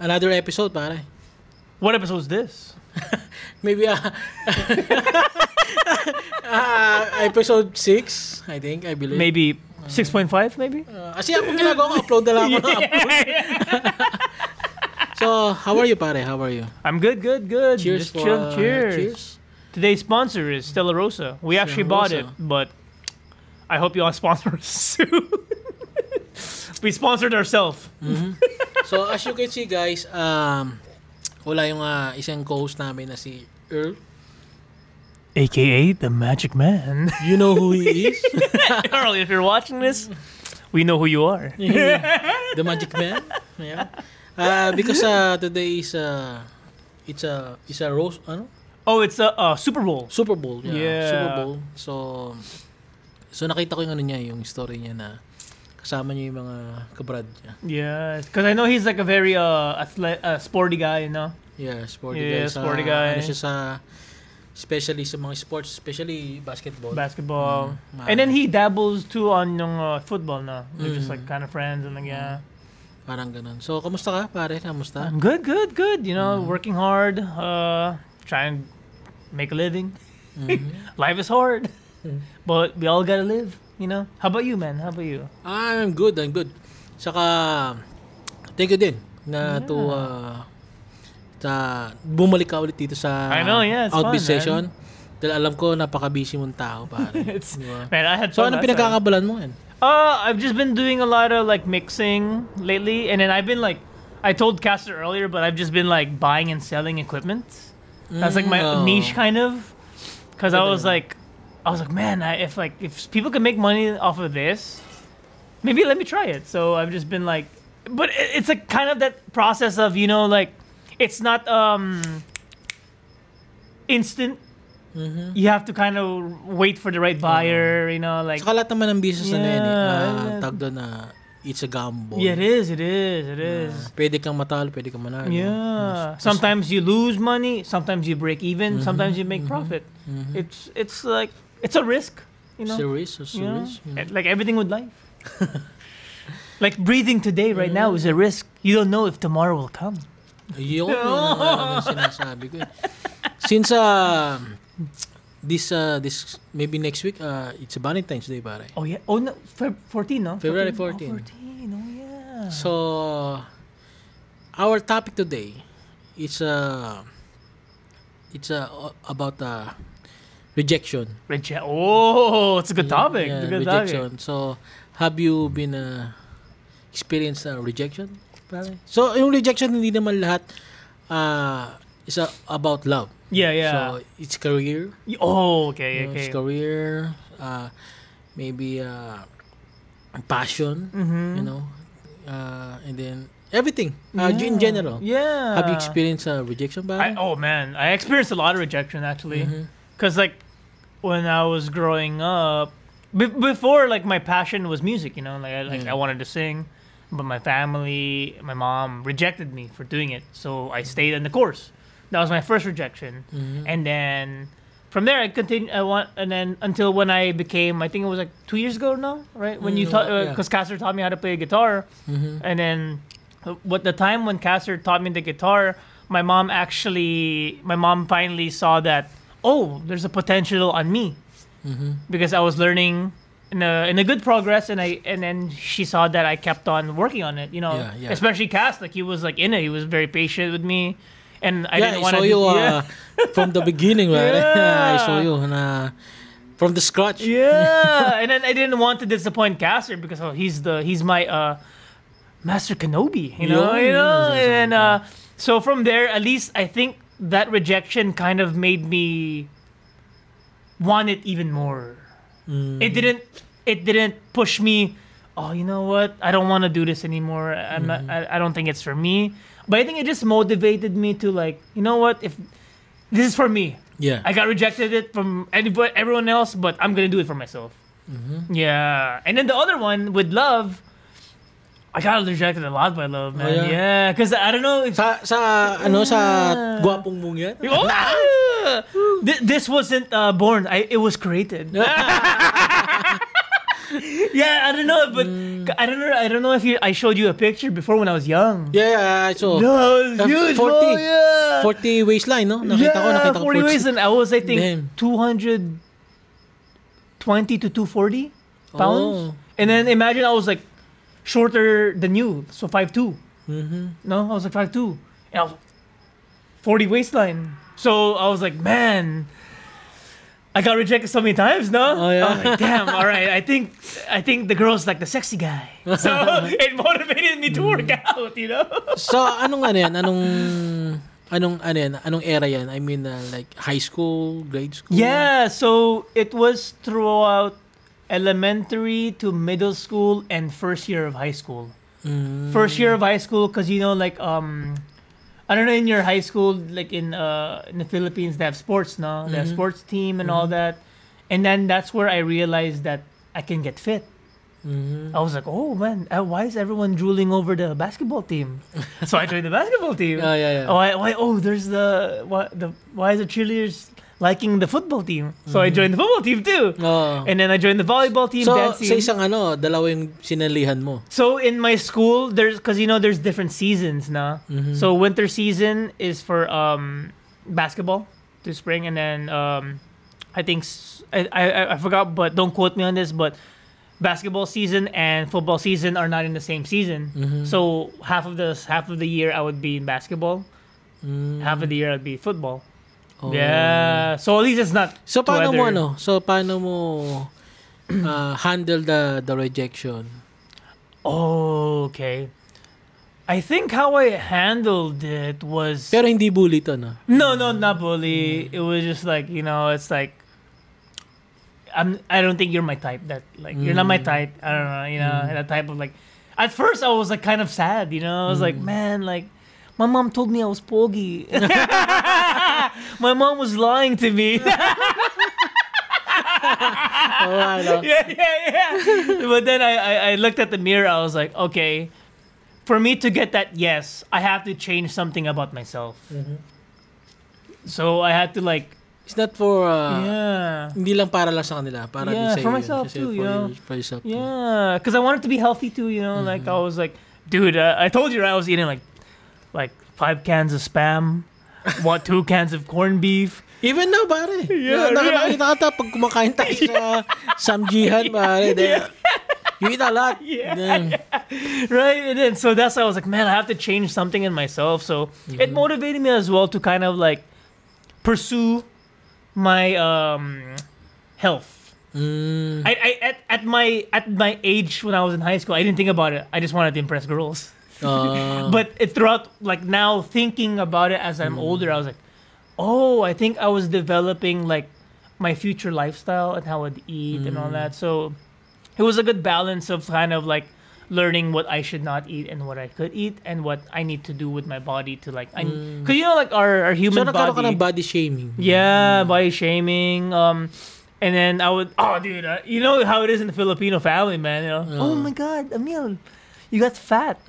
another episode, pare. What episode is this? Maybe uh, uh, episode 6, I think, I believe. Maybe 6.5, maybe? Uh, kasi ako ginagawa ko, upload na lang ako ng upload. So, how are you, pare? How are you? I'm good, good, good. Cheers Just for, chill. uh, cheers. cheers. Today's sponsor is Stella Rosa. We actually bought it, but I hope you all sponsor us soon. We sponsored ourselves. So, as you can see, guys, um, wala yung uh, isang co-host namin na si Earl. AKA the Magic Man. You know who he is? Earl, if you're watching this, we know who you are. the Magic Man. Yeah. Uh, because uh, today is uh, it's a it's a rose ano Oh, it's a uh, Super Bowl. Super Bowl. Yeah, Yeah. Super Bowl. So so nakita ko yung ano niya, yung story niya na kasama niya yung mga kabrad niya. Yeah, because I know he's like a very uh, athlete, uh sporty guy, you know. Yeah, sporty Yeah, guy. Sa, sporty guy. Ano siya sa especially sa mga sports, especially basketball. Basketball, Mm, and then he dabbles too on yung uh, football na. They're just Mm. like kind of friends and like yeah. Parang ganun. So, kamusta ka, pare? Kamusta? I'm good, good, good. You Mm. know, working hard, uh, trying to make a living. Mhm. Life is hard, Mm. but we all gotta live. You know. How about you, man? How about you? I'm good, I'm good. Saka, thank you din na to uh, sa bumalik ka ulit dito sa I know, yeah, it's Outbeat fun, session. Dahil alam ko, napaka-busy mong tao, pare. It's Di man, I had So, anong pinagkakabalan mo yan? Uh, I've just been doing a lot of like mixing lately, and then I've been like, I told Caster earlier, but I've just been like buying and selling equipment. That's like my Mm, oh. niche kind of, because I was like, I was like, man, I, if like if people can make money off of this, maybe let me try it. So I've just been like, but it, it's like kind of that process of you know like, it's not um instant. Mhm. You have to kind of wait for the right buyer, you know, like Saka lahat naman ng business na yan, eh. Yeah, yeah. tag doon na it's a gamble. Yeah, it is. It is. It is. Ah, pwede kang matalo, pwede kang manalo. yeah. Sometimes you lose money. Sometimes you break even. Sometimes you make profit. Mhm. It's it's like it's a risk. You know. It's a risk, it's a You know? risk, you know. Like everything with life. like breathing today, right now, is a risk. You don't know if tomorrow will come. Yun, yun ang ano sinasabi ko. eh. Since uh, this uh, this maybe next week uh, it's a Valentine's Day pare. Oh yeah. Oh no. Feb 14, no? February 14. 14. Oh, 14. Oh yeah. So our topic today it's uh it's uh, about uh, rejection. Reje- oh, it's a good topic. Yeah, it's a good rejection. So have you been uh, experienced uh, rejection? Pare? So yung rejection hindi naman lahat uh, is uh, about love. topic. Yeah, yeah. So it's career. Oh, okay, you know, okay. it's career, uh, maybe uh, passion, Mhm. you know, uh, and then everything uh, in general. Yeah. Have you experienced uh, rejection, I, oh man, I experienced a lot of rejection actually. Mhm. Cause like when I was growing up, be- before like my passion was music, you know, like I like Yeah. I wanted to sing, but my family, my mom rejected me for doing it, so I stayed in the course. That was my first rejection, Mhm. and then from there I continued. I want, and then until when I became, I think it was like two years ago now, right? When you Mm, taught, yeah. because Caster taught me how to play guitar, Mhm. and then uh, what the time when Caster taught me the guitar, my mom actually, my mom finally saw that, oh, there's a potential on me Mhm. because I was learning in a in a good progress, and I and then she saw that I kept on working on it. You know, Yeah, yeah. especially Cast, like he was like in it. He was very patient with me, and I yeah, didn't want to. you uh, from the beginning, right? Yeah. I saw you na from the scratch. Yeah, and then I didn't want to disappoint Caster because oh, he's the he's my uh, Master Kenobi, you know, you know, and uh, so from there, at least I think that rejection kind of made me want it even more. Mm. It didn't it didn't push me. Oh, you know what? I don't want to do this anymore. I'm not. Mm-hmm. I, I don't think it's for me. But I think it just motivated me to like, you know what? If this is for me, Yeah. I got rejected it from anybody, everyone else, but I'm gonna do it for myself. Mm-hmm. Yeah, and then the other one with love, I got rejected a lot by love, man. Oh, yeah? yeah, because I don't know. If, sa sa ano sa gwapong mong yan? Oh, Th- this wasn't uh, born. I it was created. yeah, I don't know, but Mm. I don't know. I don't know if you, I showed you a picture before when I was young. Yeah, yeah, so No, it was huge, 40. bro, yeah. 40 waistline, no? Nakita ko, yeah, nakita ko. 40 ways, and I was, I think, Damn. 220 to 240 pounds. Oh. And then imagine I was like shorter than you, so 5'2. Mm-hmm. No, I was like 5'2. And I was 40 waistline. So I was like, man, I got rejected so many times, no? Oh, yeah. I was like, damn, all right. I think I think the girl's like the sexy guy. So it motivated me to work Mm. out, you know? So, anong ano yan? Anong, anong, ano yan? Anong era yan? I mean, uh, like, high school, grade school? Yeah, so it was throughout elementary to middle school and first year of high school. Mm. First year of high school, because you know, like um, I don't know in your high school, like in uh in the Philippines, they have sports, no, they have sports team and all that, and then that's where I realized that I can get fit. Mhm. I was like, oh man, uh, why is everyone drooling over the basketball team? so I joined the basketball team. Yeah, yeah, yeah. Oh, I, why? Oh, there's the why the why is the cheerleaders liking the football team? So I joined the football team too. Oo. And then I joined the volleyball team, So, dance sa team. isang ano, dalawa yung sinalihan mo. So in my school, there's because you know there's different seasons, na. Mm-hmm. So winter season is for um basketball to spring, and then um I think I, I I forgot, but don't quote me on this, but basketball season and football season are not in the same season. Mm-hmm. So half of the half of the year I would be in basketball, Mm. half of the year I'd be football. Oh. Yeah. So at least it's not. So, paano mo weather. ano? So, paano mo uh, handle the the rejection? Oh, okay. I think how I handled it was Pero hindi bully to, no? No, no, not bully. Mm. It was just like you know, it's like I'm. I don't think you're my type. That like you're not my mm. type. I don't know. You know, mm. that type of like. At first, I was like kind of sad. You know, I was like, man, like my mom told me I was poggy. my mom was lying to me. Ano? yeah, yeah, yeah. but then I, I, I looked at the mirror. I was like, okay, for me to get that yes, I have to change something about myself. So I had to like, It's not for, uh, yeah, hindi lang para lang sa kanila. Para Yeah, din for yun. myself too, you know? For yourself yeah, because I wanted to be healthy too. You know, like I was like, dude, uh, I told you right, I was eating like, like five cans of spam, what two cans of corned beef. Even now, pare. Yeah, yeah. Nakita ka pag kumakain tayo sa Samjihan, pare. de- You eat a lot. Yeah, Damn. right? And then so that's why I was like, man, I have to change something in myself. So it motivated me as well to kind of like pursue my um health. Mm. I, I at, at my at my age when I was in high school, I didn't think about it. I just wanted to impress girls. Uh, But it throughout like now thinking about it as I'm older, I was like, oh, I think I was developing like my future lifestyle and how I'd eat and all that. So it was a good balance of kind of like learning what I should not eat and what I could eat and what I need to do with my body to like because you know like our, our so, human nagkaroon ka body ng body shaming. yeah body shaming um and then I would oh dude uh, you know how it is in the Filipino family man you know? Oh my god Emil you got fat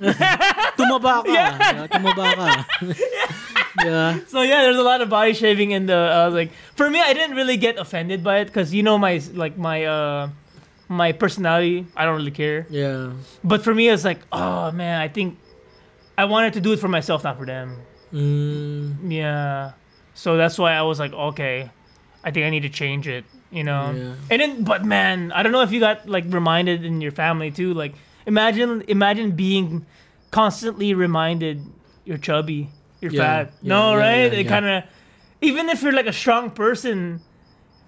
Tumaba ka. Yeah, tumaba ka. yeah. So yeah, there's a lot of body shaving in the. I was like, for me, I didn't really get offended by it because you know my like my uh my personality. I don't really care. Yeah. But for me, it's like, oh man, I think I wanted to do it for myself, not for them. Mm. Yeah. So that's why I was like, okay, I think I need to change it. You know. Yeah. And then, but man, I don't know if you got like reminded in your family too. Like, imagine imagine being constantly reminded you're chubby, you're Yeah, fat. yeah, no, yeah, right? yeah, it yeah. kind of even if you're like a strong person,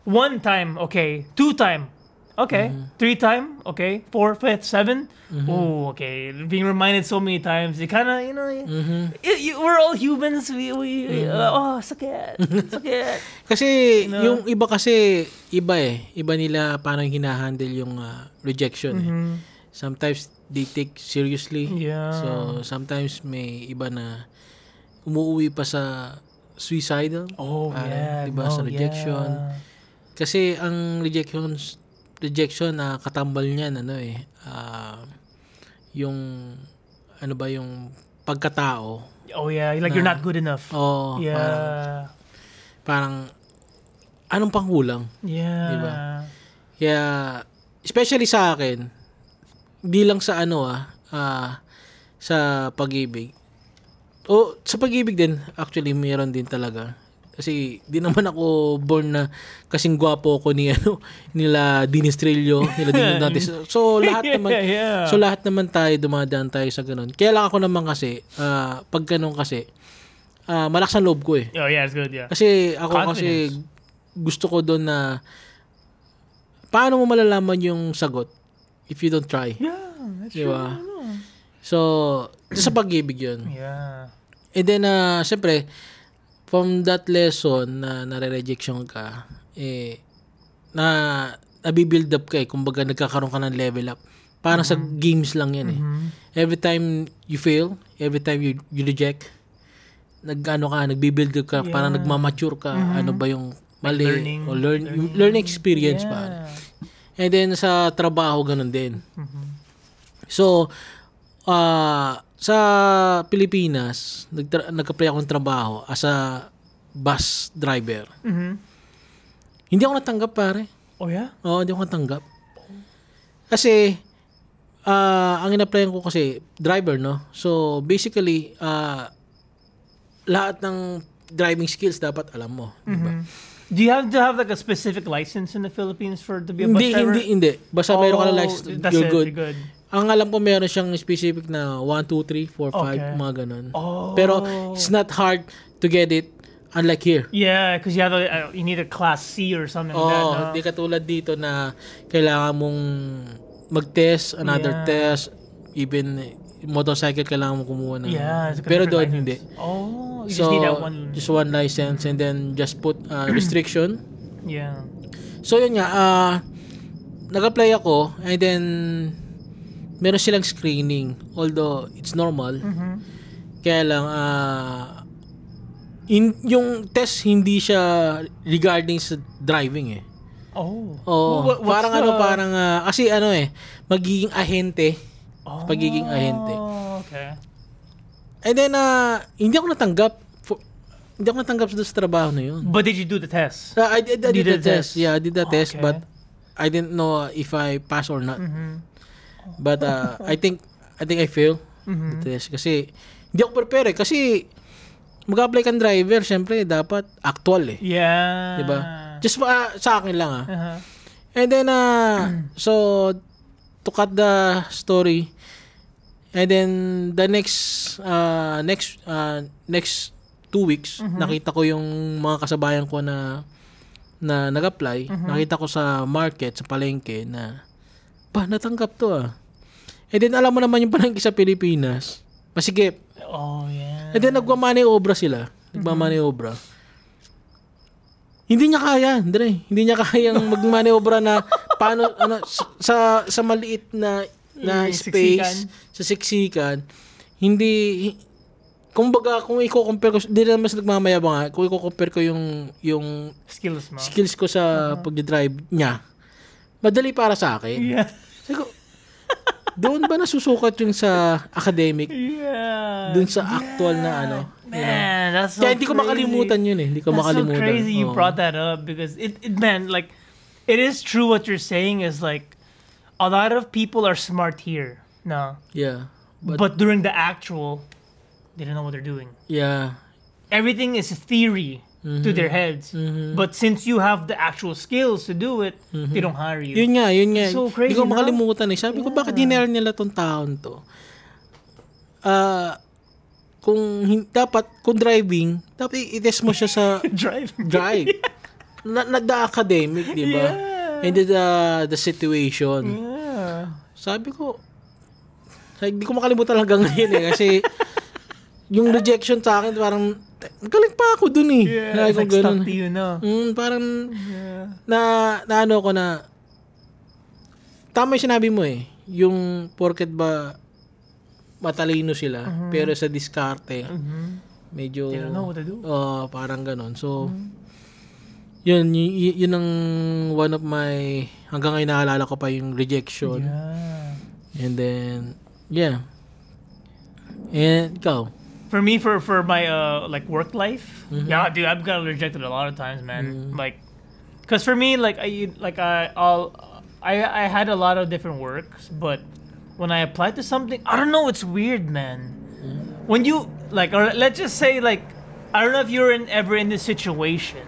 one time okay, two time. Okay, Mm-hmm. three time, okay, four, fifth, 7 Oh, okay. Being reminded so many times, it kind of, you know, Mm-hmm. y- y- we're all humans. We, we, uh, oh, sakit, sakit. Kasi No. yung iba kasi iba eh. Iba nila yung hinahandle yung uh, rejection. eh. Sometimes they take seriously. Yeah. So sometimes may iba na umuwi pa sa suicidal. Oh, Parang, yeah. diba, no, sa rejection. yeah. Kasi ang rejection rejection na katambal niyan ano eh ah, yung ano ba yung pagkatao. Oh, yeah. Like, you're not good enough. Oh, parang, yeah. parang anong pangkulang? Yeah. Diba? Kaya especially sa akin, hindi lang sa ano ah, ah, sa pag-ibig. O sa pag-ibig din, actually, mayroon din talaga. Kasi di naman ako born na kasing gwapo ko ni ano nila Dinistrillo, nila Dinadantes. So lahat naman Yeah, yeah. So lahat naman tayo dumadaan tayo sa ganun. Kaya lang ako naman kasi ah, pag ganun kasi ah, malakas ang loob ko eh. Oh yeah, it's good. Yeah. Kasi ako kasi Confidence. gusto ko doon na paano mo malalaman yung sagot if you don't try. Yeah, that's Di true. So, sa pag-ibig yun. Yeah. And then, uh, siyempre, from that lesson na nare-rejection ka, eh, na nabibuild up ka eh. Kumbaga, nagkakaroon ka ng level up. Parang sa games lang yan eh. Every time you fail, every time you, you reject, nag-ano ka, nagbibuild up ka, parang Yeah. nagmamature ka. Ano ba yung mali? learning- o learn, yung learning experience pa. And then sa trabaho, ganun din. Mm-hmm. So, ah sa Pilipinas, nagtra- nag-apply ako ng trabaho as a bus driver. Mhm. Hindi ako natanggap, pare. Oh yeah. Oo, hindi ako natanggap. Kasi, ah ang in-applyan ko kasi, driver, no? So, basically, ah lahat ng driving skills dapat alam mo. di ba? Do you have to have like a specific license in the Philippines for to be a bus Hindi, driver? hindi, hindi. Basta mayroon ka na Oh, license, that's you're it, good. You're good. Ang alam ko meron siyang specific na 1, 2, 3, 4, 5, Okay. mga ganun. Oh. Pero it's not hard to get it unlike here. Yeah, because you have a uh, you need a class C or something Oo, like oh, that. No? hindi katulad dito na kailangan mong mag-test, another Yeah. test, even motorcycle kailangan mo kumuha ng. Yeah, Pero doon different hindi. license. Oh, you so, just need that one. just one license and then just put uh, restriction. Yeah. So yun nga, ah nag-apply ako and then meron silang screening although it's normal. Mhm. Kaya lang ah in, yung test hindi siya regarding sa driving eh. Oh. What- what's parang ano, the- parang ah, kasi ano eh, magiging ahente. Oh, pagiging ahente. Okay. And then ah hindi ako natanggap. For, hindi ako natanggap sa trabaho na yun. But did you do the test? So, I did, I You did the did test. test. Yeah, I did the test Okay. but I didn't know if I pass or not. Mhm. But uh, I think I think I failed Mhm. the test kasi hindi ako prepare eh. kasi mag-apply kang driver, syempre dapat actual eh. Yeah. 'Di ba? Just uh, sa akin lang ah. Uh-huh. And then uh, so to cut the story and then the next uh, next uh, next two weeks nakita ko yung mga kasabayan ko na na nag-apply, nakita ko sa market, sa palengke na pa natanggap to ah. And then alam mo naman yung palengke sa Pilipinas, masigip. Oh yeah. And then nagmamaniobra sila. Nagmamaniobra. Hindi niya kaya, Andre. Hindi niya kayang magmaniobra na paano ano sa sa maliit na na Yung space sa siksikan. Hindi hi- kumbaga kung i-compare ko hindi naman sa nagmamayabang ha, kung i-compare ko yung yung Skills mo. skills ko sa pag-drive niya. Madali para sa akin. Yeah. Ko, doon ba nasusukat yung sa academic? Yeah. Doon sa actual na ano? Man, that's so Kaya hindi ko crazy. makalimutan yun eh. Hindi ko That's makalimutan. so crazy you Oo. brought that up because it, it man like it is true what you're saying is like a lot of people are smart here. No. Yeah. But, But, during the actual they don't know what they're doing. yeah. Everything is theory to their heads. Mhm. But since you have the actual skills to do it, they don't hire you. Yun nga, yun nga. So Hindi crazy, ko no? makalimutan eh. Sabi ko, bakit hinire nila tong taon to? Ah, kung dapat, kung driving, dapat i-test mo siya sa Drive. drive. na, na the academic, di ba? Yeah. And the, the, the situation. Yeah. Sabi ko, hindi ko makalimutan hanggang ngayon eh. Kasi, yung rejection sa akin, parang, galing pa ako dun eh. Yeah. Ko like ganun. to you, no? Mm, parang, Yeah. na, na ano ko na, tama yung sinabi mo eh. Yung, porket ba, matalino sila, pero sa diskarte, Mhm. medyo, They don't know what to do. oh, parang ganon. So, yun, y- yun ang one of my, hanggang ngayon naalala ko pa yung rejection. Yeah. And then, yeah. And ikaw? For me, for for my uh like work life, yeah, dude, I've gotten rejected a lot of times, man. Like, cause for me, like I like I I'll I I had a lot of different works, but when I applied to something, I don't know. It's weird, man. When you like, or let's just say like, I don't know if you're in ever in this situation,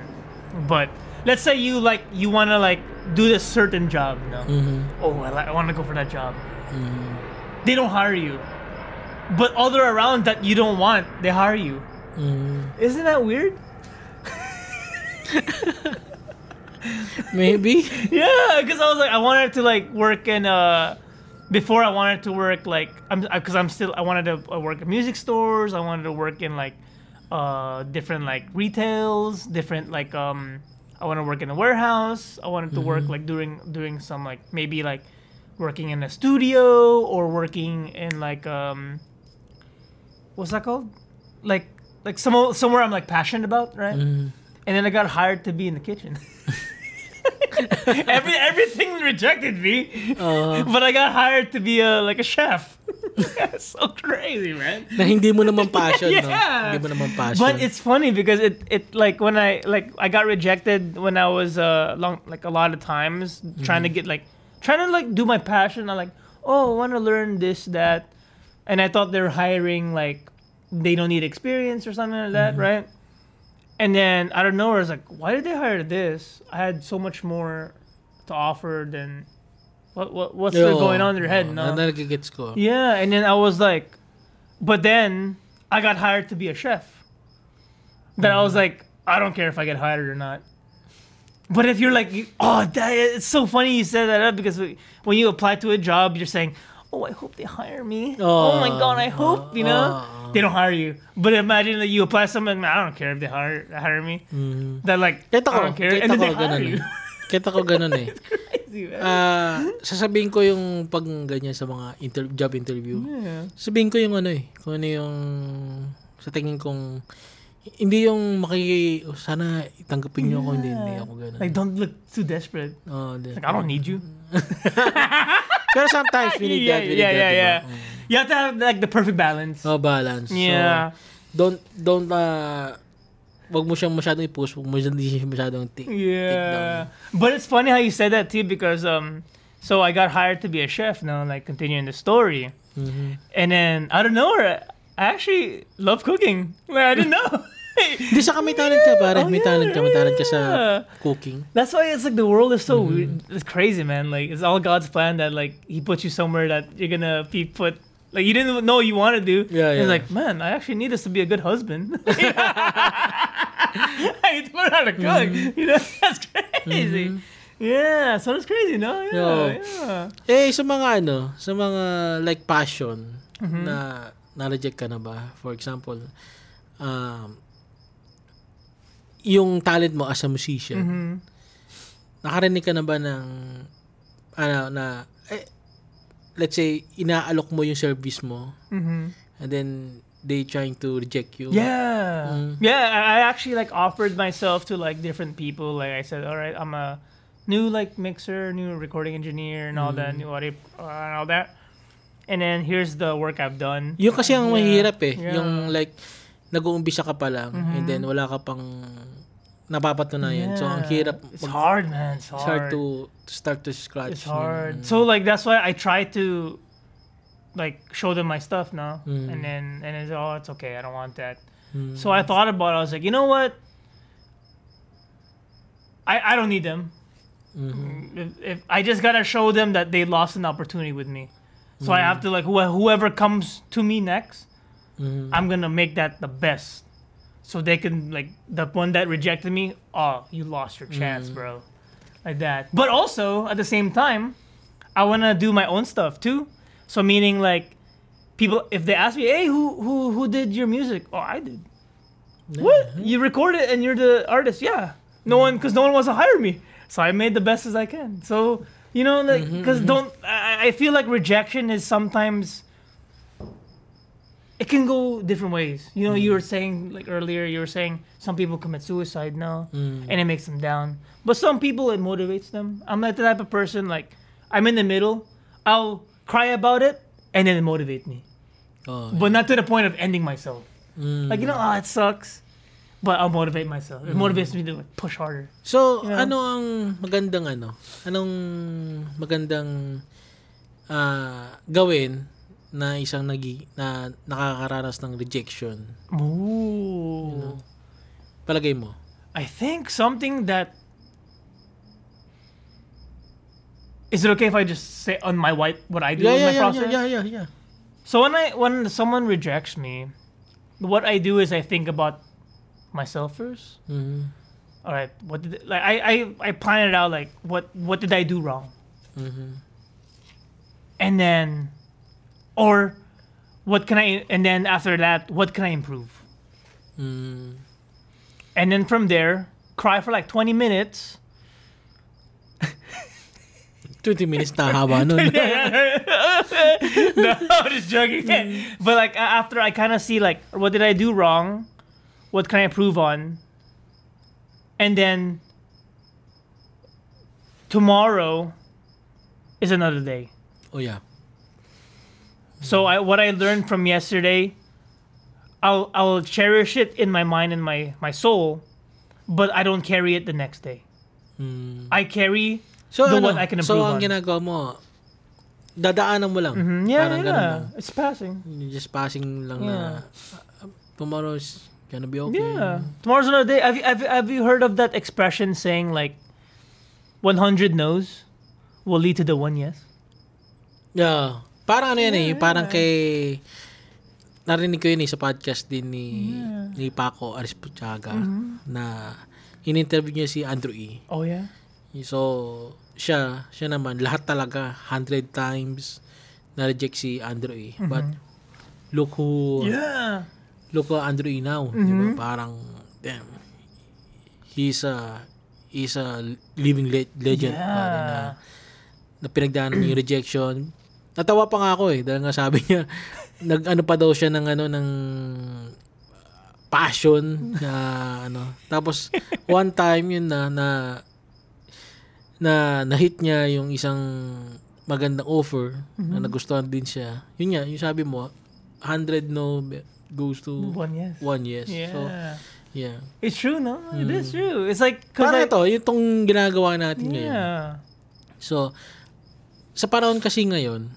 but let's say you like you want to like do this certain job. You know? Mm-hmm. Oh, I, I want to go for that job. Mm-hmm. They don't hire you, but other around that you don't want, they hire you. Mm-hmm. Isn't that weird? Maybe. Yeah, because I was like, I wanted to like work in uh before I wanted to work like I'm because I'm still I wanted to uh, work at music stores. I wanted to work in like uh different like retails, different like um I want to work in a warehouse. I wanted to work like doing doing some like maybe like working in a studio or working in like um what's that called? Like like some somewhere I'm like passionate about, right? And then I got hired to be in the kitchen. Every everything rejected me, Uh, but I got hired to be a like a chef. so crazy, man. na hindi mo naman passion, no? Yeah. Hindi mo naman passion. But it's funny because it it like when I like I got rejected when I was uh long like a lot of times trying to get like trying to like do my passion. I'm like, oh, I want to learn this that, and I thought they're hiring like they don't need experience or something like that, right? And then I don't know. I was like, why did they hire this? I had so much more to offer than what what what's Yo, going on in their head? oh, No. Na nagigets ko. Yeah, and then I was like, but then I got hired to be a chef. That I was mm-hmm. like, I don't care if I get hired or not. But if you're like, oh, that, it's so funny you said that up because when you apply to a job, you're saying, oh, I hope they hire me. Oh, my god, I hope you know oh. they don't hire you. But imagine that you apply something, I don't care if they hire hire me. That like Kita ko, I don't care, kita and then ko they hire you. eh. Kita ko ganun eh. Crazy, man. Ah, sasabihin ko yung pag ganyan sa mga inter- job interview. Yeah. Sabihin ko yung ano eh, kung ano yung sa tingin kong hindi yung maki oh, sana itanggapin niyo ako hindi hindi ako ganun. Like don't look too desperate. oh, di. Like I don't need you. Pero sometimes we need yeah, that, we need yeah, that, yeah, diba? You have to have like the perfect balance. Oh, balance. Yeah. So, don't don't uh wag mo siyang masyadong i-push, wag mo siyang hindi siya masyadong take, take down. But it's funny how you said that too because um so I got hired to be a chef now, like continuing the story. Mhm. And then out of nowhere, I actually love cooking. Like, I didn't know. Hindi may talent ka, pare. Oh, may talent ka, may talent ka sa cooking. That's why it's like the world is so Mm-hmm. weird. It's crazy, man. Like it's all God's plan that like He puts you somewhere that you're gonna be put. Like you didn't know you want to do. Yeah, And It's yeah. like, man, I actually need this to be a good husband. I need to learn how to cook. Mm-hmm. You know, that's crazy. Yeah, so that's crazy, no? Yeah, Yo. yeah. Eh, sa mga ano, sa mga like passion Mm-hmm. na na-reject ka na ba? For example, um, yung talent mo as a musician, Mhm. nakarinig ka na ba ng, ano, na, eh, let's say, inaalok mo yung service mo, Mhm. and then, they trying to reject you. Yeah. Mm. Yeah, I actually like offered myself to like different people. Like I said, all right, I'm a new like mixer, new recording engineer, and all that, Mm. new audio uh, and all that. And then here's the work I've done. Yung kasi ang Yeah. mahirap eh. Yeah. Yung like, nag-uumpisa ka pa lang, and then wala ka pang napapatunayan. So, ang Yeah. hirap. It's hard, man. It's hard. It's hard to, to start to scratch. It's hard. So like that's why I try to like show them my stuff now, Mm. and then and it's oh it's okay. I don't want that. Mm. So I thought about it. I was like, you know what? I I don't need them. Mhm. If, if I just gotta show them that they lost an opportunity with me, so I have to like wh- whoever comes to me next, Mhm. I'm gonna make that the best, so they can like the one that rejected me. Oh, you lost your chance, mm. bro, like that. But also at the same time, I wanna do my own stuff too. So meaning like people, if they ask me, hey, who who who did your music? Oh, I did. What? You recorded it and you're the artist? Yeah. No mm-hmm. one, because no one wants to hire me. So I made the best as I can. So you know, like, mm-hmm, because mm-hmm. don't I, I feel like rejection is sometimes it can go different ways. You know, you were saying like earlier, you were saying some people commit suicide now, Mm. and it makes them down. But some people it motivates them. I'm not the type of person like I'm in the middle. I'll cry about it, and then it motivate me, Oh, but not to the point of ending myself. mm. Like you know, oh, it sucks. but I'll motivate myself. It motivates me to like, push harder. So, Yeah. ano ang magandang ano? Anong magandang ah, gawin na isang nagi na nakakaranas ng rejection? Ooh. Palagay mo? I think something that is it okay if I just say on my white what I do Yeah, in yeah, my yeah, process? yeah, yeah, yeah, yeah. So when I when someone rejects me, what I do is I think about myself first. Mhm. All right, what did like I I I plan it out like what what did I do wrong, Mhm. and then, or what can I and then after that what can I improve, Mm. and then from there cry for like twenty minutes. 20 minutes na haba nun. no, I'm just joking. But like after I kind of see like what did I do wrong, what can I improve on, and then tomorrow is another day. oh yeah. So I what I learned from yesterday, I'll I'll cherish it in my mind and my my soul, but I don't carry it the next day. Mm. I carry So, the what I can improve so ang on. ginagawa mo, dadaanan mo lang. Mhm, yeah, Parang ganun yeah, lang. it's passing. You're Just passing lang na uh, tomorrow's gonna be okay. Yeah. Tomorrow's another day. Have you, have, you- have you heard of that expression saying like 100 no's will lead to the one yes? Yeah. Parang ano yan eh, parang kay narinig ko yun eh sa podcast din ni ni Paco Arisputiaga Mm-hmm. na in-interview niya si Andrew E. Oh yeah. So, siya, siya naman, lahat talaga, 100 times na-reject si Andrew E. But, look who, Mm-hmm. Yeah. look who Andrew E now. Di ba? Parang, damn, he's a, he's a living le- legend. pare, na, Yeah. na pinagdaanan yung rejection. Natawa pa nga ako eh, dahil nga sabi niya, nag-ano pa daw siya ng ano, ng passion na ano. Tapos, one time yun na, na, na, na-hit niya yung isang magandang offer na nagustuhan din siya. Yun nga, yung sabi mo, 100 no goes to One yes. one yes. Yeah. So, yeah. it's true, no? It is true. It's like, Parang like, ito, yung tong ginagawa natin ngayon. yeah. So, sa panahon kasi ngayon,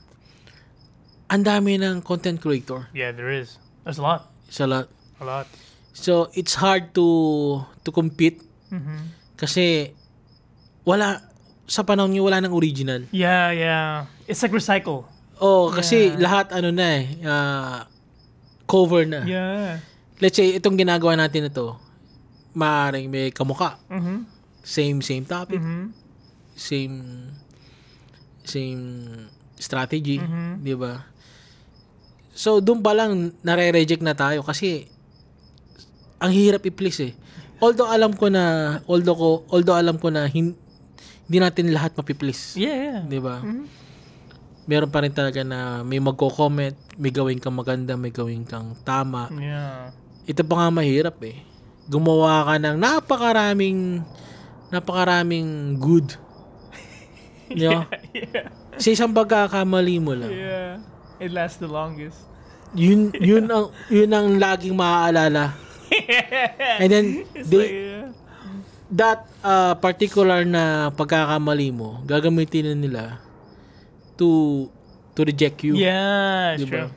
ang dami ng content creator Yeah, there is. There's a lot. sa lot. A lot. So, it's hard to to compete hmm kasi wala sa panahon niyo wala ng original. Yeah, yeah. It's like recycle. Oh, kasi Yeah. lahat ano na eh, ah, cover na. Yeah. Let's say itong ginagawa natin ito, maaaring may kamuka. Mm-hmm. Same same topic, Mm-hmm. same same strategy, Mhm. 'di ba? So doon pa lang nare-reject na tayo kasi ang hirap i-please eh. Although alam ko na although ko although alam ko na hin- hindi natin lahat mapi-please, Yeah, yeah. 'di ba? Mhm. Meron pa rin talaga na may magko-comment, may gawin kang maganda, may gawin kang tama. Yeah. Ito pa nga mahirap eh. Gumawa ka ng napakaraming napakaraming good. You know? yeah. Sa isang pagkakamali mo lang. Yeah. It lasts the longest. Yun, yun ang, yun ang laging maaalala. And then, they, that uh, particular na pagkakamali mo, gagamitin na nila to to reject you. Yeah, Diba? true.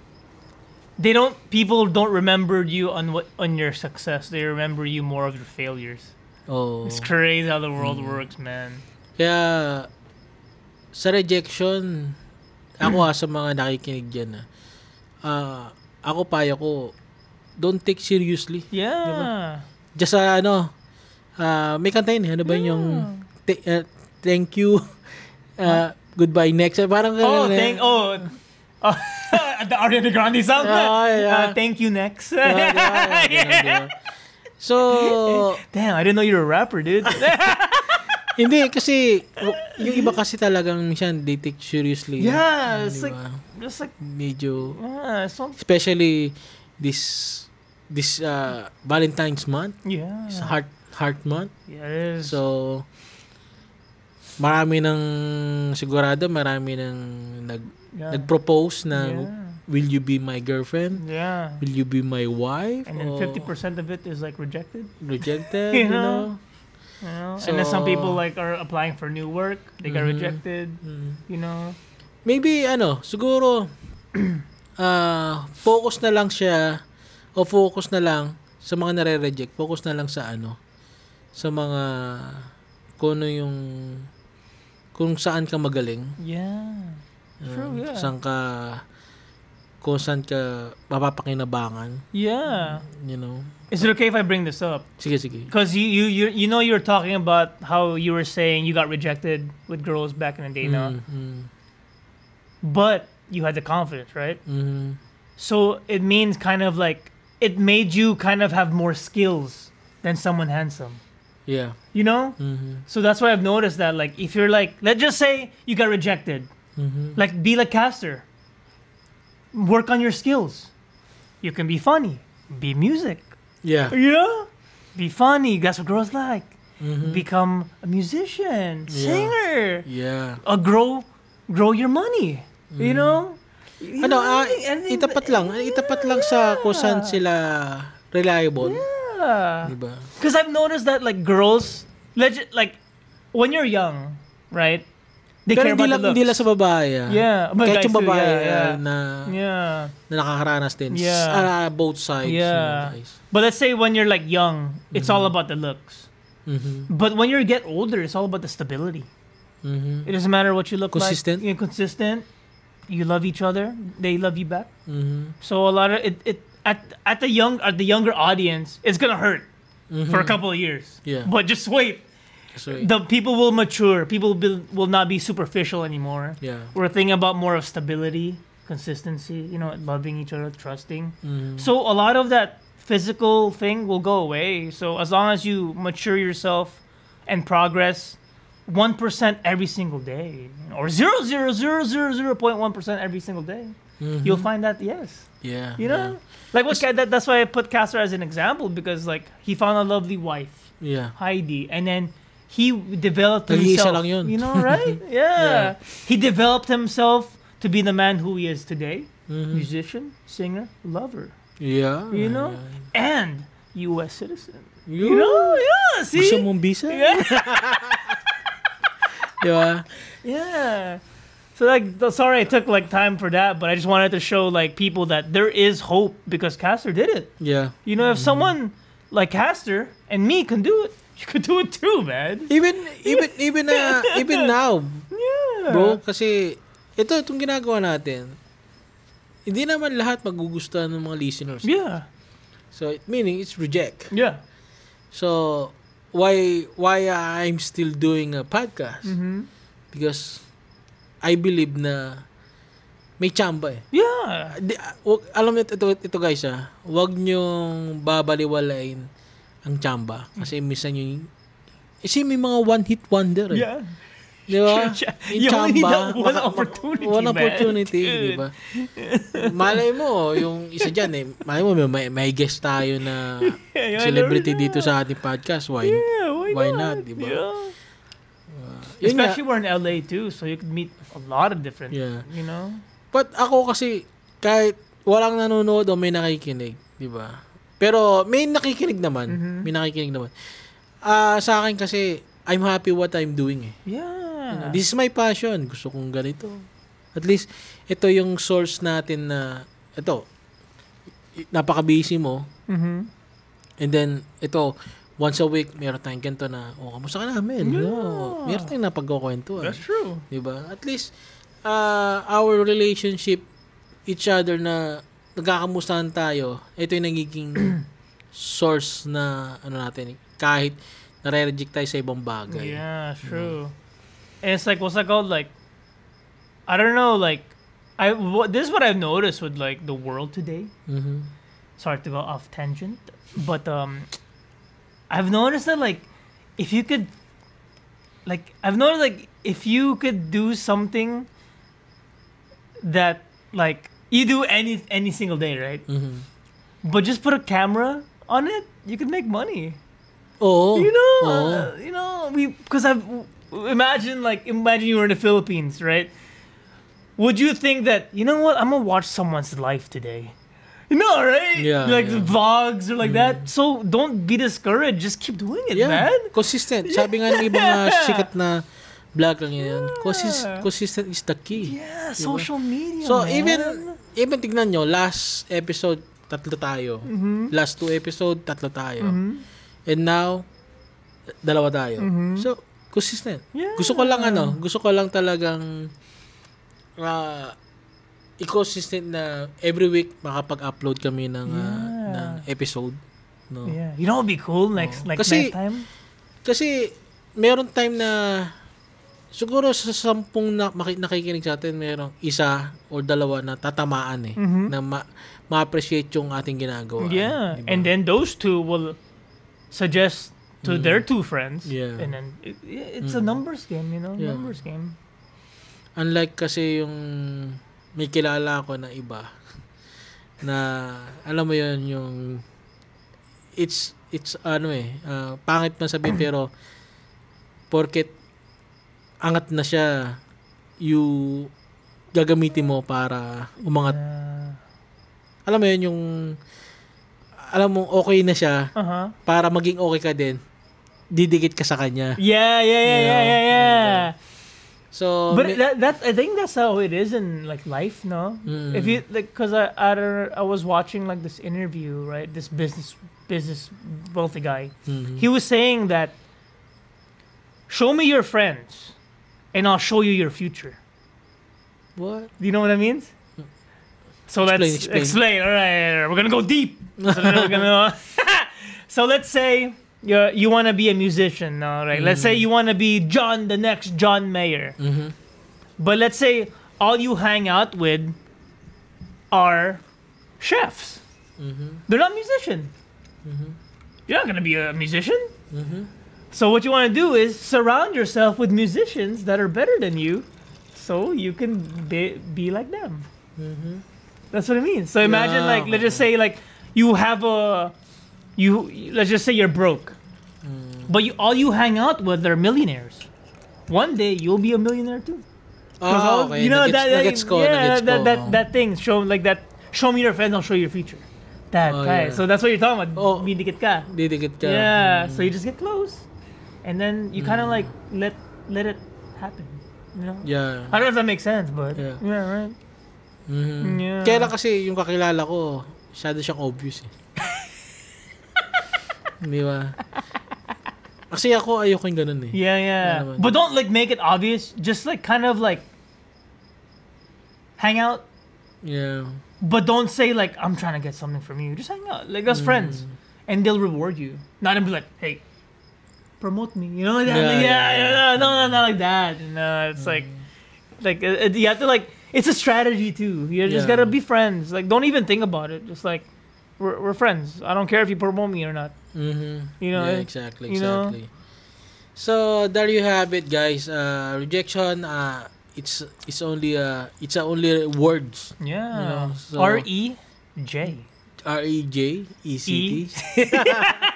They don't. People don't remember you on what on your success. They remember you more of your failures. Oh. It's crazy how the world Mm. works, man. Kaya, sa rejection, ako ha, sa mga nakikinig dyan, ah, ah, ako payo ko, don't take seriously. Yeah. Just sa ano, ah, may kanta yun, eh. ano ba yun yung th- ah, thank you, ah, goodbye next. Ah, Parang Oh, ganun, eh. thank. Oh, oh the Ariana Grande song. Oh, yeah. Uh, thank you next. Ah, di ba? Ganun, di ba? So, Damn, I didn't know you were a rapper, dude. Hindi kasi yung iba kasi talagang minsan they take seriously. yeah, it's Di like just like medyo yeah, so especially this this uh, Valentine's month, yeah. it's heart heart month. Is. So marami ng sigurado marami ng nag yeah. nag-propose na Yeah. will you be my girlfriend? Yeah. Will you be my wife? And then fifty percent of it is like rejected. rejected, You you know? Know? You know? and then some people So- like are applying for new work. They got Mhm. rejected. Mm. You know. Maybe ano, siguro ah focus na lang siya o focus na lang sa mga nare-reject. Focus na lang sa ano sa mga kung ano yung kung saan ka magaling. Yeah. True, Um, yeah. Saan ka kung saan ka mapapakinabangan, Yeah. you know. Is it okay if I bring this up? Sige, sige. Because you, you you you know you were talking about how you were saying you got rejected with girls back in the day, no? Mm, mm, But you had the confidence, right? mhm. So it means kind of like it made you kind of have more skills than someone handsome. Yeah. You know? Mhm. So that's why I've noticed that like if you're like let's just say you got rejected, Mhm. like be like Caster. Work on your skills. You can be funny, be music. Yeah. Yeah. Be funny. That's what girls like. Mhm. Become a musician, Yeah. singer. Yeah. Uh, grow, grow your money. You know. You Ano, know, anything- itapat lang. Itapat lang sa kung saan sila reliable. Yeah. Diba? Because I've noticed that like girls, legit, like when you're young, right? They Pero care hindi about lang, the looks. hindi lang sa babae. ah. Yeah, but Kahit guys yung too, babae yeah, ah, yeah. na, Yeah. na nakakaranas din. Yeah. Ah, both sides. Yeah. you know, guys. But let's say when you're like young, it's all about the looks. Mhm. But when you get older, it's all about the stability. Mhm. It doesn't matter what you look like. Consistent. like. You're consistent. You love each other. They love you back. Mhm. So a lot of it, it at at the young at the younger audience, it's gonna hurt for a couple of years. Mm-hmm. Yeah. But just wait. So, The people will mature. People will, will not be superficial anymore. yeah. We're thinking about more of stability, consistency. You know, loving each other, trusting. Mhm. So a lot of that physical thing will go away. So as long as you mature yourself and progress one percent every single day, or zero zero zero zero zero point one percent every single day, Mhm. you'll find that yes, Yeah. you know, like what that, that's why I put Caster as an example because like he found a lovely wife, Yeah. Heidi, and then he developed himself. lang yun. You know, right? Yeah. he developed himself to be the man who he is today. Mhm. Musician, singer, lover, Yeah. you know, Yeah. and U.S. citizen. You You know, yeah. See, Gusto mong visa? yeah, Di ba? yeah. So like, sorry I took like time for that, but I just wanted to show like people that there is hope because Caster did it. Yeah. You know, if someone like Caster and me can do it, you could do it too, man. Even even even na even now, Yeah, bro, kasi ito itong ginagawa natin. Hindi naman lahat magugustuhan ng mga listeners. Yeah, So it meaning it's reject. yeah. So why why I'm still doing a podcast? Mm-hmm. Because I believe na may chamba eh. Yeah, Di, ah, wag, alam mo ito, ito guys ah, wag niyong babaliwalain ang chamba kasi minsan yung kasi may mga one hit wonder eh. yeah. Di ba? Need that one opportunity, One opportunity, di ba? Malay mo, yung isa dyan eh, malay mo may, may guest tayo na Yeah, celebrity dito sa ating podcast. Why? Yeah, why, why not? not, di ba? Yeah. Nga. Especially we're in LA too, so you could meet a lot of different. Yeah. You know. But ako kasi, kahit walang nanonood o may nakikinig, di ba? Pero may nakikinig naman. Mhm. May nakikinig naman. Ah, sa akin kasi, I'm happy what I'm doing eh. Yeah. This is my passion. Gusto kong ganito. At least, ito yung source natin na, ito, napaka-busy mo. mm-hmm. And then, ito, once a week, meron tayong ganito na, oh, kamusta ka namin? Yeah. No, meron tayong napagkukwentuhan. That's true. Diba? At least, uh, our relationship, each other na nagkakamustahan tayo, ito yung nagiging source na, ano natin, kahit nare-reject tayo sa ibang bagay. Yeah, true. And it's like what's that called? Like, I don't know. Like, I what, this is what I've noticed with like the world today. Mhm. Sorry to go off tangent, but um, I've noticed that like, if you could, like, I've noticed like if you could do something that like you do any any single day, right? Mhm. But just put a camera on it, you could make money. Oh, you know, Oo. uh, you know, we because I've imagine like imagine you were in the Philippines, right? would you think that you know what? I'm gonna watch someone's life today. You know, right? Yeah, Like yeah. Mm. vlogs or like that. So don't be discouraged. Just keep doing it, Yeah, man. consistent. Sabi nga ng ibang uh, sikat na vlog lang yun. Yeah. consistent is the key. Yeah, social media. So, man. even, even tignan nyo, last episode, tatlo tayo. Mm-hmm. Last two episode, tatlo tayo. And now, dalawa tayo. So, consistent. Mm-hmm. Yeah. Gusto ko lang ano, gusto ko lang talagang uh, ecosystem na every week makapag-upload kami ng, uh, Yeah. ng episode. No? Yeah. You know what would be cool next like Kasi- next time? Kasi, meron time na siguro sa sampung na, maki, nakikinig sa atin, merong isa o dalawa na tatamaan eh. Na ma, ma-appreciate yung ating ginagawa. Mm-hmm. Yeah. Diba? And then those two will suggest to their two friends. Mm. Yeah. And then it, it's a numbers game, you know? Yeah. Numbers game. Unlike kasi yung may kilala ako na iba na alam mo yun yung it's it's ano eh ah, pangit man sabihin pero porket angat na siya you gagamitin mo para umangat Yeah. alam mo yun yung alam mo okay na siya Uh-huh. para maging okay ka din didikit ka sa kanya Yeah, yeah, yeah, yeah, yeah, yeah. so But may- that, that I think that's how it is in like life, no? Mm. If you like, cause I, I don't- I was watching like this interview, right? This business business wealthy guy. Mhm. He was saying that show me your friends, and I'll show you your future. what Do you know what that means? So Explain, let's explain. explain. All right, we're gonna go deep. So, gonna- so let's say you you want to be a musician, all right? Let's say mm-hmm. you want to be John, the next John Mayer. Mhm. But let's say all you hang out with are chefs. Mm-hmm. They're not musicians. Mm-hmm. You're not gonna be a musician. So what you want to do is surround yourself with musicians that are better than you, so you can be, be like them. That's what it means. So imagine Yeah, like let's just say like you have a you let's just say you're broke, but you all you hang out with are millionaires. One day you'll be a millionaire too. Ah, all-. You know that, that yeah, that, that, oh. that thing. Show like that. Show me your friends. I'll show you your future. That Oh, guy. yeah. So that's what you're talking about. Oh. Bidikit ka. didikit ka Yeah. So you just get close, and then you kind of like let let it happen. You know. yeah I don't know if that makes sense, but Yeah. yeah, right. Mhm. Yeah. Kaya lang kasi yung kakilala ko, masyado siyang obvious eh. Di ba? Kasi ako ayoko yung ganun eh. Yeah, yeah. But don't like make it obvious. Just like kind of like hang out, Yeah. but don't say like I'm trying to get something from you. Just hang out, like Mm. friends, and they'll reward you. Not and be like, hey, promote me. You know, like that. Yeah, Like, yeah, yeah, yeah. no, no, not like that. No, it's like, like uh, uh, you have to like. It's a strategy too. You just gotta be friends. Like, don't even think about it. Just like, we're, we're friends. I don't care if you promote me or not. Mhm. You know, yeah, exactly, you know? exactly. So there you have it, guys. Uh, rejection. Uh, it's it's only uh it's only words. Yeah. know, so- R E J. R E J E C T.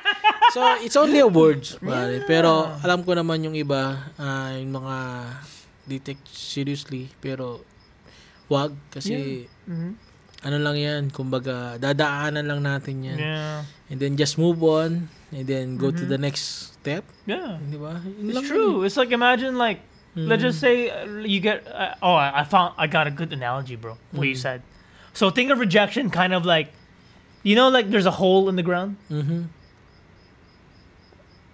So it's only a words, pare. Pero alam ko naman yung iba, ah, yung mga detect seriously, pero wag kasi Mhm. ano lang yan, kumbaga dadaanan lang natin yan. Yeah. And then just move on and then go to the next step, Yeah. di ba? It's true. It's like imagine like let's Mm-hmm. just say uh, you get uh, oh I, I found I got a good analogy, bro. What you Mm-hmm. said. So think of rejection kind of like you know like there's a hole in the ground. yun.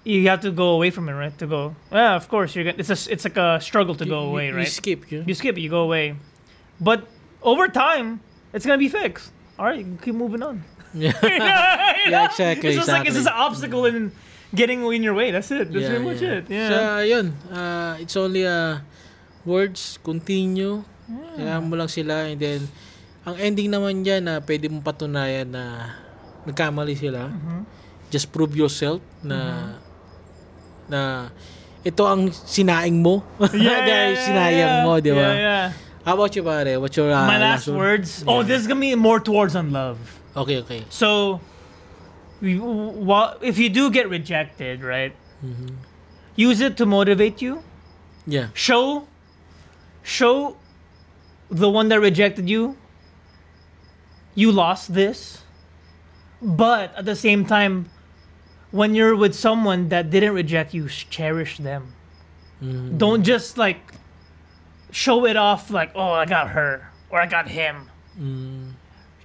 You have to go away from it, right? To go. Yeah, of course you're gonna. It's a it's like a struggle to go away, you, right? You skip, yun. You skip you go away. But over time, it's gonna be fixed. All right, you can keep moving on. Yeah. You know? Yeah, exactly, It's just like it's just an exactly. obstacle in getting in your way. That's it. That's pretty much it. Yeah. So, yun. Uh, it's only uh, words, continue. Kaya mo lang sila and then ang ending naman dyan na pwede mong patunayan na nagkamali sila. Mm-hmm. Just prove yourself na na ito ang sinaing mo. Dahil sinayang mo, di ba? Yeah, yeah. How about you, pare? What's your uh, My last word? words. Oh, this is gonna be more towards on love. Okay, okay. So, we, wha- if you do get rejected, right? Mm-hmm. Use it to motivate you. Yeah. Show, show the one that rejected you, you lost this. But at the same time, when you're with someone that didn't reject you, cherish them. Mm. Don't just like show it off like, oh, I got her or I got him. Mm.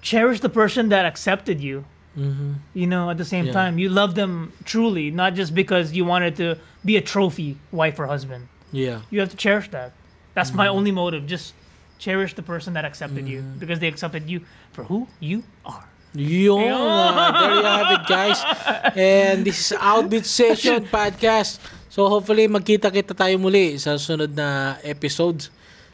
Cherish the person that accepted you. Mm-hmm. You know, at the same Yeah. time, you love them truly, not just because you wanted to be a trophy wife or husband. Yeah. You have to cherish that. That's my mm-hmm. only motive. Just cherish the person that accepted you Mm. because they accepted you for who you are. Yun, uh, there you have it guys. And this is Outbeat Session Podcast. So hopefully magkita-kita tayo muli sa sunod na episodes.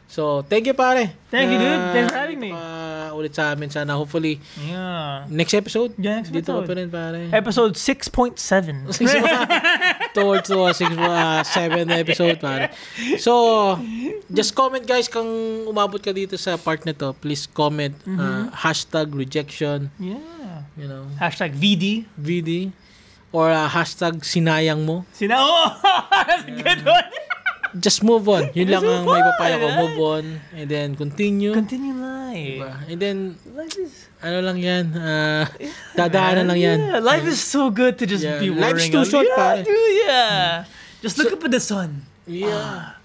So thank you pare. Thank you, dude. Thanks for having me. pa ulit sa amin. Sana hopefully Yeah. next episode. Yeah, next Dito episode. pa rin pare. Episode 6.7. Six, towards to uh, six, uh, seven na episode pare. So, just comment guys kung umabot ka dito sa part na to. Please comment uh, Mm-hmm. hashtag rejection, yeah. you know, Hashtag VD. VD or uh, hashtag sinayang mo. Sina oh, that's a good one. Just move on. Yun lang ang may papaya ko. Move on. And then continue. Continue life. Diba? And then, Life is ano lang yan, uh, dadaanan lang yan. Yeah, life is so good to just Yeah, be life's worrying. too on- short, yeah, pare. dude, yeah. Just look up at the sun. Yeah.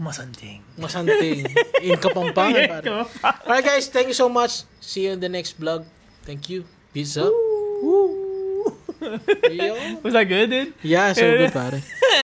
Masanting. Masanting. In Kapampangan, pare. Alright guys, thank you so much. See you in the next vlog. Thank you. Peace. Yo. Was that good, dude? Yeah, so good pare.